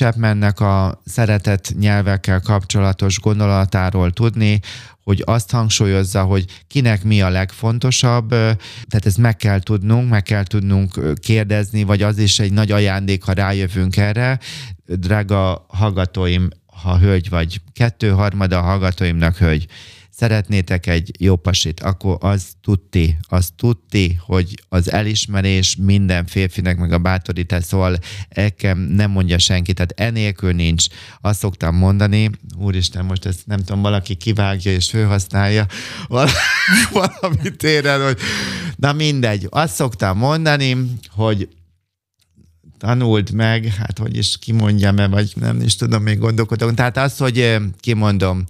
Chapmannek a szeretett nyelvekkel kapcsolatos gondolatáról tudni, hogy azt hangsúlyozza, hogy kinek mi a legfontosabb, tehát ezt meg kell tudnunk, meg kell tudnunk kérdezni, vagy az is egy nagy ajándék, ha rájövünk erre. Drága hallgatóim, ha hölgy vagy, kettő harmada hallgatóimnak hölgy. Szeretnétek egy jó pasit, akkor az tudti, az tudti, hogy az elismerés minden férfinek, meg a bátorítás, szóval ekem nem mondja senki, tehát enélkül nincs. Azt szoktam mondani, úristen, most ezt nem tudom, valaki kivágja és főhasználja valami téren, hogy na mindegy. Azt szoktam mondani, hogy tanult meg, hát hogy is kimondjam-e, vagy nem is tudom, még gondolkodom. Tehát az, hogy kimondom,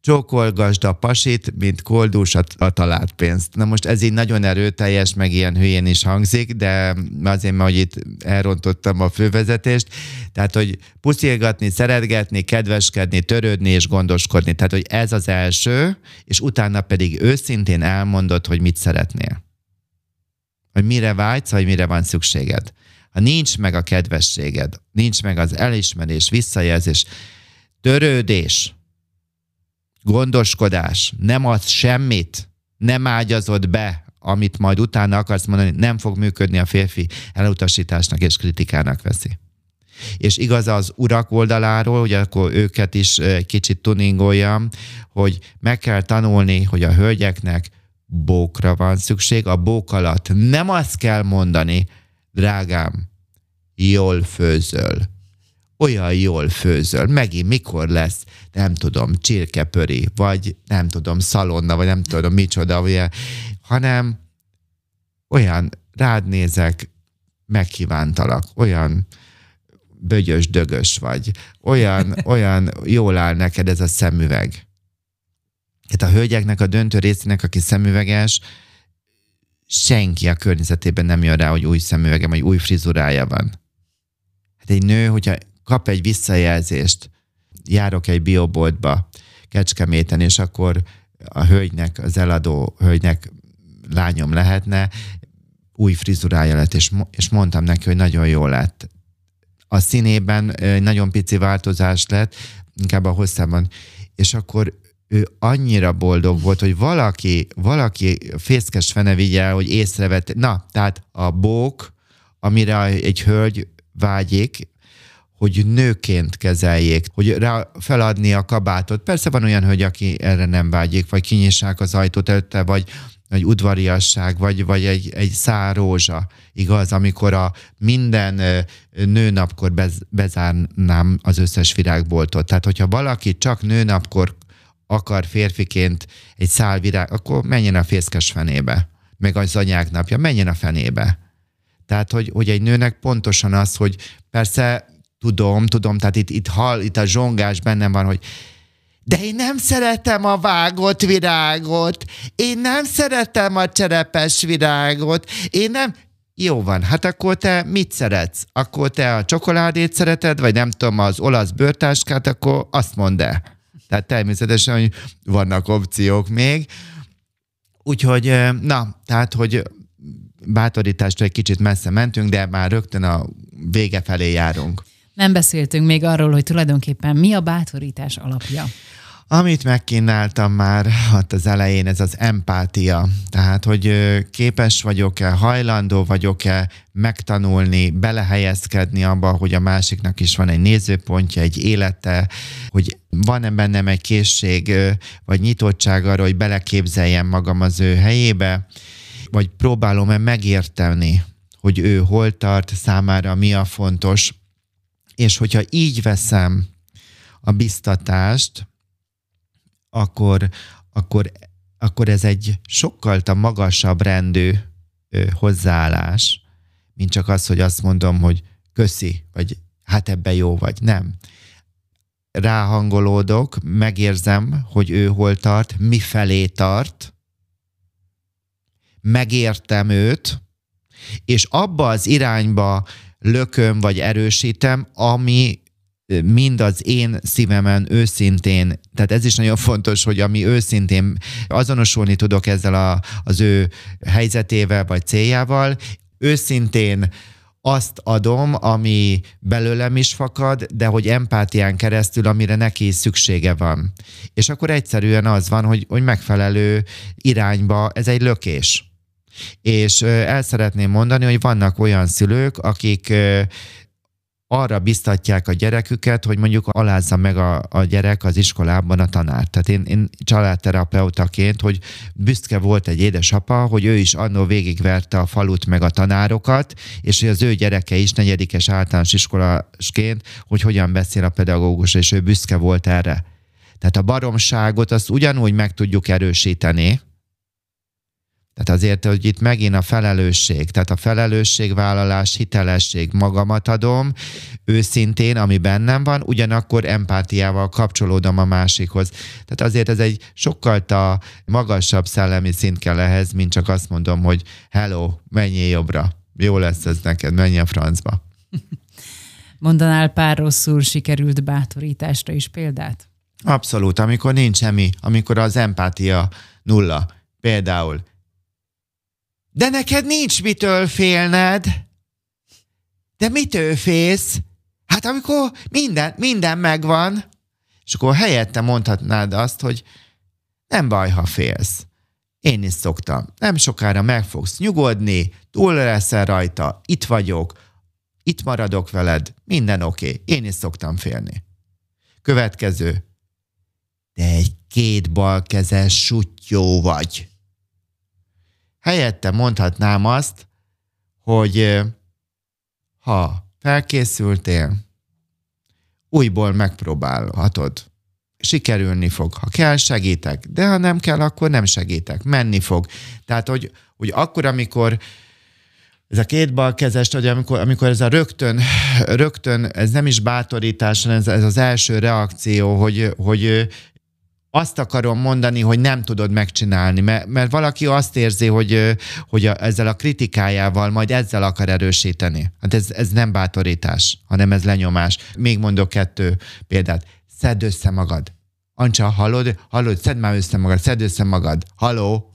csókolgasd a pasit, mint koldús a, a talált pénzt. Na most ez így nagyon erőteljes, meg ilyen hülyén is hangzik, de azért, mert hogy itt elrontottam a fővezetést, tehát, hogy puszilgatni, szeretgetni, kedveskedni, törődni és gondoskodni. Tehát, hogy ez az első, és utána pedig őszintén elmondod, hogy mit szeretnél. Hogy mire vágysz, vagy mire van szükséged. Ha nincs meg a kedvességed, nincs meg az elismerés, visszajelzés, törődés, gondoskodás, nem adsz semmit, nem ágyazod be, amit majd utána akarsz mondani, nem fog működni a férfi elutasításnak és kritikának veszi. És igaz az urak oldaláról, hogy akkor őket is kicsit tuningoljam, hogy meg kell tanulni, hogy a hölgyeknek bókra van szükség. A bók alatt nem azt kell mondani, drágám, jól főzöl. Olyan jól főzöl. Megint mikor lesz, nem tudom, csirkepöri, vagy nem tudom, szalonna, vagy nem tudom, micsoda, ugye, hanem olyan rád nézek, megkívántalak, olyan bögyös-dögös vagy, olyan, olyan jól áll neked ez a szemüveg. Hát a hölgyeknek a döntő részének, aki szemüveges, senki a környezetében nem jön rá, hogy új szemüvege, vagy új frizurája van. Hát egy nő, hogyha kap egy visszajelzést, járok egy bioboltba Kecskeméten, és akkor a hölgynek, az eladó hölgynek lányom lehetne, új frizurája lett, és, és mondtam neki, hogy nagyon jó lett. A színében nagyon pici változás lett, inkább a hosszában, és akkor ő annyira boldog volt, hogy valaki, valaki fészkes fene vigye, hogy észrevett. Na, tehát a bók, amire egy hölgy vágyik, hogy nőként kezeljék, hogy rá feladni a kabátot. Persze van olyan hölgy, aki erre nem vágyik, vagy kinyissák az ajtót előtte, vagy egy udvariasság, vagy, vagy egy, egy szárózsa, igaz, amikor a minden nőnapkor bez, bezárnám az összes virágboltot. Tehát, hogyha valaki csak nőnapkor akar férfiként egy szál virág, akkor menjen a fészkes fenébe. Meg az anyák napja, menjen a fenébe. Tehát, hogy, hogy egy nőnek pontosan az, hogy persze tudom, tudom, tehát itt, itt hall, itt a zsongás bennem van, hogy de én nem szeretem a vágott virágot, én nem szeretem a cserepes virágot, én nem... Jó van, hát akkor te mit szeretsz? Akkor te a csokoládét szereted, vagy nem tudom, az olasz bőrtáskát, akkor azt mondd el. Tehát természetesen, hogy vannak opciók még. Úgyhogy, na, tehát, hogy bátorítástól egy kicsit messze mentünk, de már rögtön a vége felé járunk. Nem beszéltünk még arról, hogy tulajdonképpen mi a bátorítás alapja. Amit megkínáltam már ott az elején, ez az empátia. Tehát, hogy képes vagyok-e, hajlandó vagyok-e megtanulni, belehelyezkedni abba, hogy a másiknak is van egy nézőpontja, egy élete, hogy van-e bennem egy készség, vagy nyitottság arra, hogy beleképzeljem magam az ő helyébe, vagy próbálom-e megérteni, hogy ő hol tart, számára mi a fontos, és hogyha így veszem a biztatást, akkor, akkor, akkor ez egy sokkal magasabb rendű hozzáállás, mint csak az, hogy azt mondom, hogy köszi, vagy hát ebbe jó vagy. Nem. Ráhangolódok, megérzem, hogy ő hol tart, mi felé tart, megértem őt, és abba az irányba lököm vagy erősítem, ami mind az én szívemen őszintén, tehát ez is nagyon fontos, hogy ami őszintén azonosulni tudok ezzel a, az ő helyzetével vagy céljával, őszintén azt adom, ami belőlem is fakad, de hogy empátián keresztül, amire neki szüksége van. És akkor egyszerűen az van, hogy, hogy megfelelő irányba ez egy lökés. És el szeretném mondani, hogy vannak olyan szülők, akik arra biztatják a gyereküket, hogy mondjuk alázza meg a, a gyerek az iskolában a tanárt. Tehát én, én családterapeutaként, hogy büszke volt egy édesapa, hogy ő is annó végigverte a falut meg a tanárokat, és hogy az ő gyereke is negyedikes általános iskolasként, hogy hogyan beszél a pedagógus, és ő büszke volt erre. Tehát a baromságot azt ugyanúgy meg tudjuk erősíteni, tehát azért, hogy itt megint a felelősség, tehát a felelősségvállalás, hitelesség, magamat adom, őszintén, ami bennem van, ugyanakkor empátiával kapcsolódom a másikhoz. Tehát azért ez egy sokkal a magasabb szellemi szint kell ehhez, mint csak azt mondom, hogy hello, menjél jobbra. Jó lesz ez neked, menj a francba. Mondanál pár rosszul sikerült bátorításra is példát? Abszolút, amikor nincs semmi, amikor az empátia nulla. Például de neked nincs mitől félned. De mitől félsz? Hát amikor minden, minden megvan, és akkor helyette mondhatnád azt, hogy nem baj, ha félsz. Én is szoktam. Nem sokára meg fogsz nyugodni, túl leszel rajta, itt vagyok, itt maradok veled, minden oké. Okay. Én is szoktam félni. Következő. De egy két balkezes sutyó vagy. Helyette mondhatnám azt, hogy ha felkészültél, újból megpróbálhatod. Sikerülni fog. Ha kell, segítek. De ha nem kell, akkor nem segítek. Menni fog. Tehát, hogy, hogy akkor, amikor ez a két balkezest, hogy amikor, amikor ez a rögtön, rögtön, ez nem is bátorítás, hanem ez, ez az első reakció, hogy, hogy azt akarom mondani, hogy nem tudod megcsinálni, mert, mert valaki azt érzi, hogy, hogy a, ezzel a kritikájával majd ezzel akar erősíteni. Hát ez, ez nem bátorítás, hanem ez lenyomás. Még mondok kettő példát. Szedd össze magad. Ancsa, hallod? Hallod? Szedd már össze magad, szedd össze magad. Haló?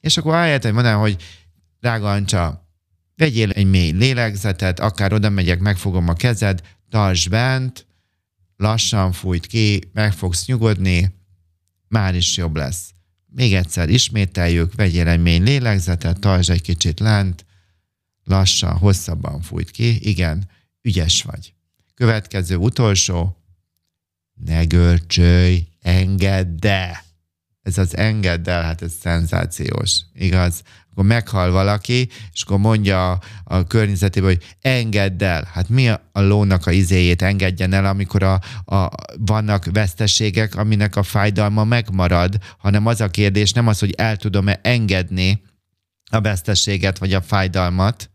És akkor ahelyett, hogy mondanám, hogy drága Ancsa, vegyél egy mély lélegzetet, akár oda megyek, megfogom a kezed, tartsd bent, lassan fújt ki, meg fogsz nyugodni, már is jobb lesz. Még egyszer ismételjük, vegyél egy mély lélegzetet, tartsd egy kicsit lent, lassan, hosszabban fújt ki, igen, ügyes vagy. Következő, utolsó, ne görcsölj, engedd el. Ez az engedd el, hát ez szenzációs, igaz? Akkor meghal valaki, és akkor mondja a, a környezetében, hogy engedd el. Hát mi a, a lónak a izéjét engedjen el, amikor a, a, vannak veszteségek, aminek a fájdalma megmarad, hanem az a kérdés nem az, hogy el tudom-e engedni a veszteséget vagy a fájdalmat,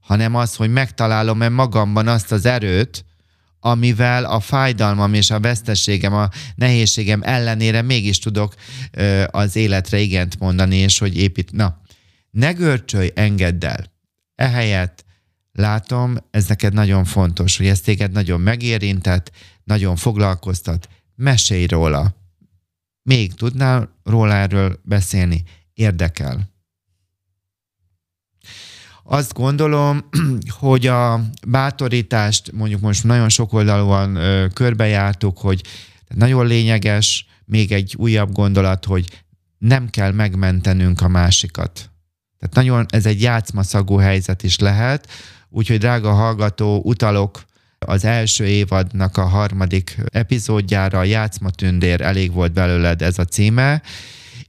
hanem az, hogy megtalálom-e magamban azt az erőt, amivel a fájdalmam és a veszteségem, a nehézségem ellenére mégis tudok ö, az életre igent mondani, és hogy épít. Na, ne görcsölj, engedd el. Ehelyett látom, ez neked nagyon fontos, hogy ez téged nagyon megérintett, nagyon foglalkoztat, mesélj róla. Még tudnál róla erről beszélni? Érdekel. Azt gondolom, hogy a bátorítást mondjuk most nagyon sok oldalúan ö, körbejártuk, hogy nagyon lényeges, még egy újabb gondolat, hogy nem kell megmentenünk a másikat. Tehát nagyon ez egy játszmaszagú helyzet is lehet, úgyhogy drága hallgató, utalok az első évadnak a harmadik epizódjára, a Játszmatündér, elég volt belőled ez a címe,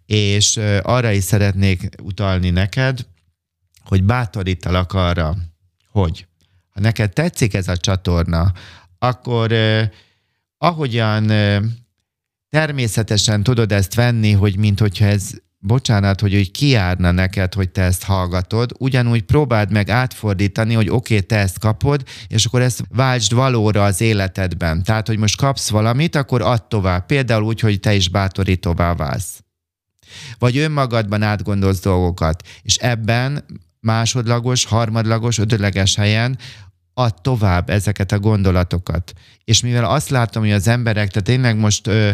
és arra is szeretnék utalni neked, hogy bátorítalak arra, hogy ha neked tetszik ez a csatorna, akkor eh, ahogyan eh, természetesen tudod ezt venni, hogy mint hogyha ez bocsánat, hogy úgy kiárna neked, hogy te ezt hallgatod, ugyanúgy próbáld meg átfordítani, hogy oké, okay, te ezt kapod, és akkor ezt váltsd valóra az életedben. Tehát, hogy most kapsz valamit, akkor add tovább. Például úgy, hogy te is bátorítóvá válsz. Vagy önmagadban átgondolsz dolgokat, és ebben másodlagos, harmadlagos, ödöleges helyen add tovább ezeket a gondolatokat. És mivel azt látom, hogy az emberek, tehát tényleg most ö,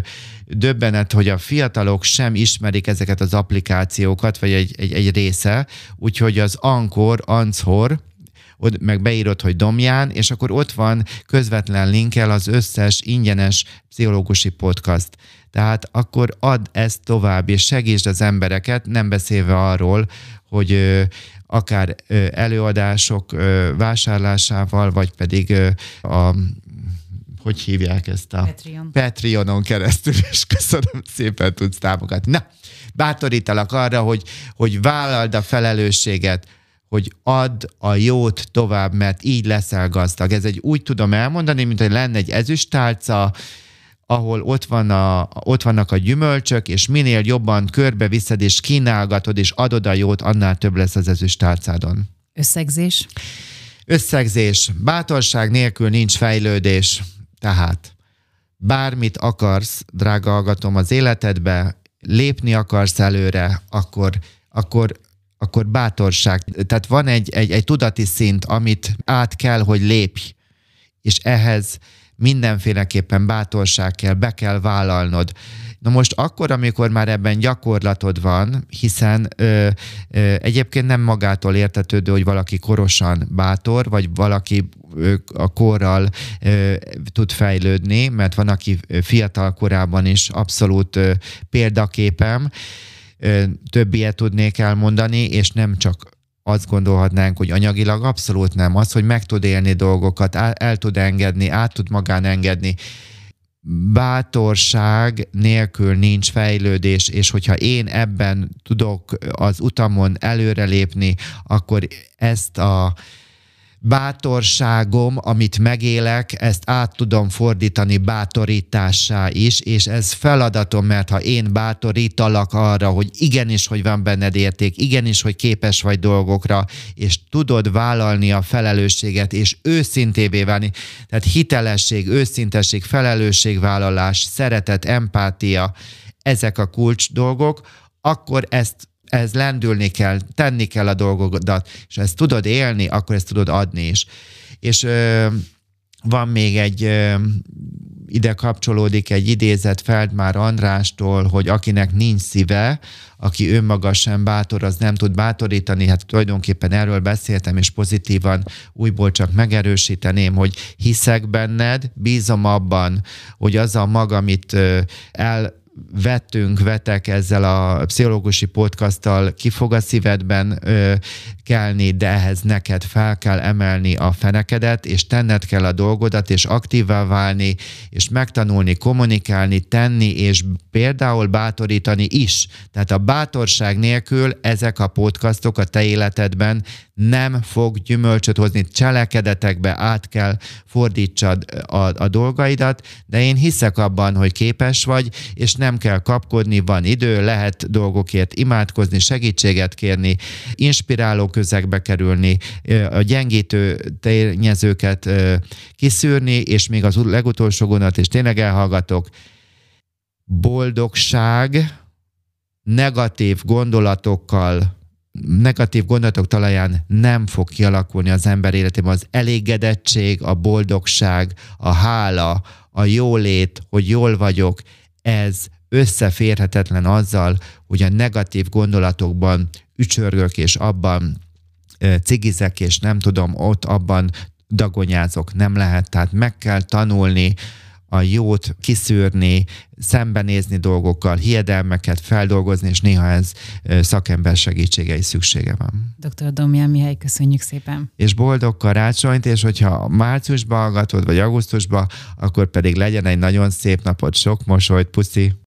döbbenet, hogy a fiatalok sem ismerik ezeket az applikációkat, vagy egy, egy, egy része, úgyhogy az Ankor, Anchor, ott meg beírod, hogy Domján, és akkor ott van közvetlen linkkel az összes ingyenes pszichológusi podcast. Tehát akkor add ezt tovább, és segítsd az embereket, nem beszélve arról, hogy akár előadások vásárlásával, vagy pedig a hogy hívják ezt a Patreon. Patreonon keresztül, és köszönöm szépen tudsz támogatni. Na, bátorítalak arra, hogy, hogy vállald a felelősséget, hogy add a jót tovább, mert így leszel gazdag. Ez egy úgy tudom elmondani, mint hogy lenne egy ezüstálca, ahol ott, van a, ott vannak a gyümölcsök, és minél jobban körbeviszed, és kínálgatod, és adod a jót, annál több lesz az ezüstálcádon. Összegzés? Összegzés. Bátorság nélkül nincs fejlődés. Tehát bármit akarsz, drága hallgatom, az életedbe, lépni akarsz előre, akkor, akkor, akkor bátorság. Tehát van egy, egy, egy tudati szint, amit át kell, hogy lépj, és ehhez mindenféleképpen bátorság kell, be kell vállalnod. Na most akkor, amikor már ebben gyakorlatod van, hiszen ö, ö, egyébként nem magától értetődő, hogy valaki korosan bátor, vagy valaki ö, a korral ö, tud fejlődni, mert van, aki fiatal korában is abszolút ö, példaképem, ö, több ilyet tudnék elmondani, és nem csak azt gondolhatnánk, hogy anyagilag abszolút nem. Az, hogy meg tud élni dolgokat, el, tud engedni, át tud magán engedni bátorság nélkül nincs fejlődés, és hogyha én ebben tudok az utamon előrelépni, akkor ezt a bátorságom, amit megélek, ezt át tudom fordítani bátorítássá is, és ez feladatom, mert ha én bátorítalak arra, hogy igenis, hogy van benned érték, igenis, hogy képes vagy dolgokra, és tudod vállalni a felelősséget, és őszintévé válni, tehát hitelesség, őszintesség, felelősségvállalás, szeretet, empátia, ezek a kulcs dolgok, akkor ezt ez lendülni kell, tenni kell a dolgodat, és ezt tudod élni, akkor ezt tudod adni is. És ö, van még egy ö, ide kapcsolódik egy idézet Feldmár Andrástól, hogy akinek nincs szíve, aki önmaga sem bátor, az nem tud bátorítani. Hát tulajdonképpen erről beszéltem, és pozitívan újból csak megerősíteném, hogy hiszek benned, bízom abban, hogy az a maga, amit el vettünk, vetek ezzel a pszichológusi podcasttal, ki fog a szívedben ö, kelni, de ehhez neked fel kell emelni a fenekedet, és tenned kell a dolgodat, és aktívvá válni, és megtanulni, kommunikálni, tenni, és például bátorítani is. Tehát a bátorság nélkül ezek a podcastok a te életedben nem fog gyümölcsöt hozni, cselekedetekbe át kell fordítsad a, a dolgaidat, de én hiszek abban, hogy képes vagy, és nem kell kapkodni, van idő, lehet dolgokért imádkozni, segítséget kérni, inspiráló közegbe kerülni, a gyengítő tényezőket kiszűrni, és még az legutolsó gondot, és tényleg elhallgatok, boldogság negatív gondolatokkal negatív gondolatok talaján nem fog kialakulni az ember életében. Az elégedettség, a boldogság, a hála, a jólét, hogy jól vagyok, ez összeférhetetlen azzal, hogy a negatív gondolatokban ücsörgök, és abban cigizek, és nem tudom, ott abban dagonyázok. Nem lehet, tehát meg kell tanulni a jót kiszűrni, szembenézni dolgokkal, hiedelmeket feldolgozni, és néha ez szakember segítsége is szüksége van. Dr. Domján Mihály, köszönjük szépen. És boldog karácsonyt, és hogyha márciusban hallgatod, vagy augusztusban, akkor pedig legyen egy nagyon szép napot, sok mosolyt, puszi!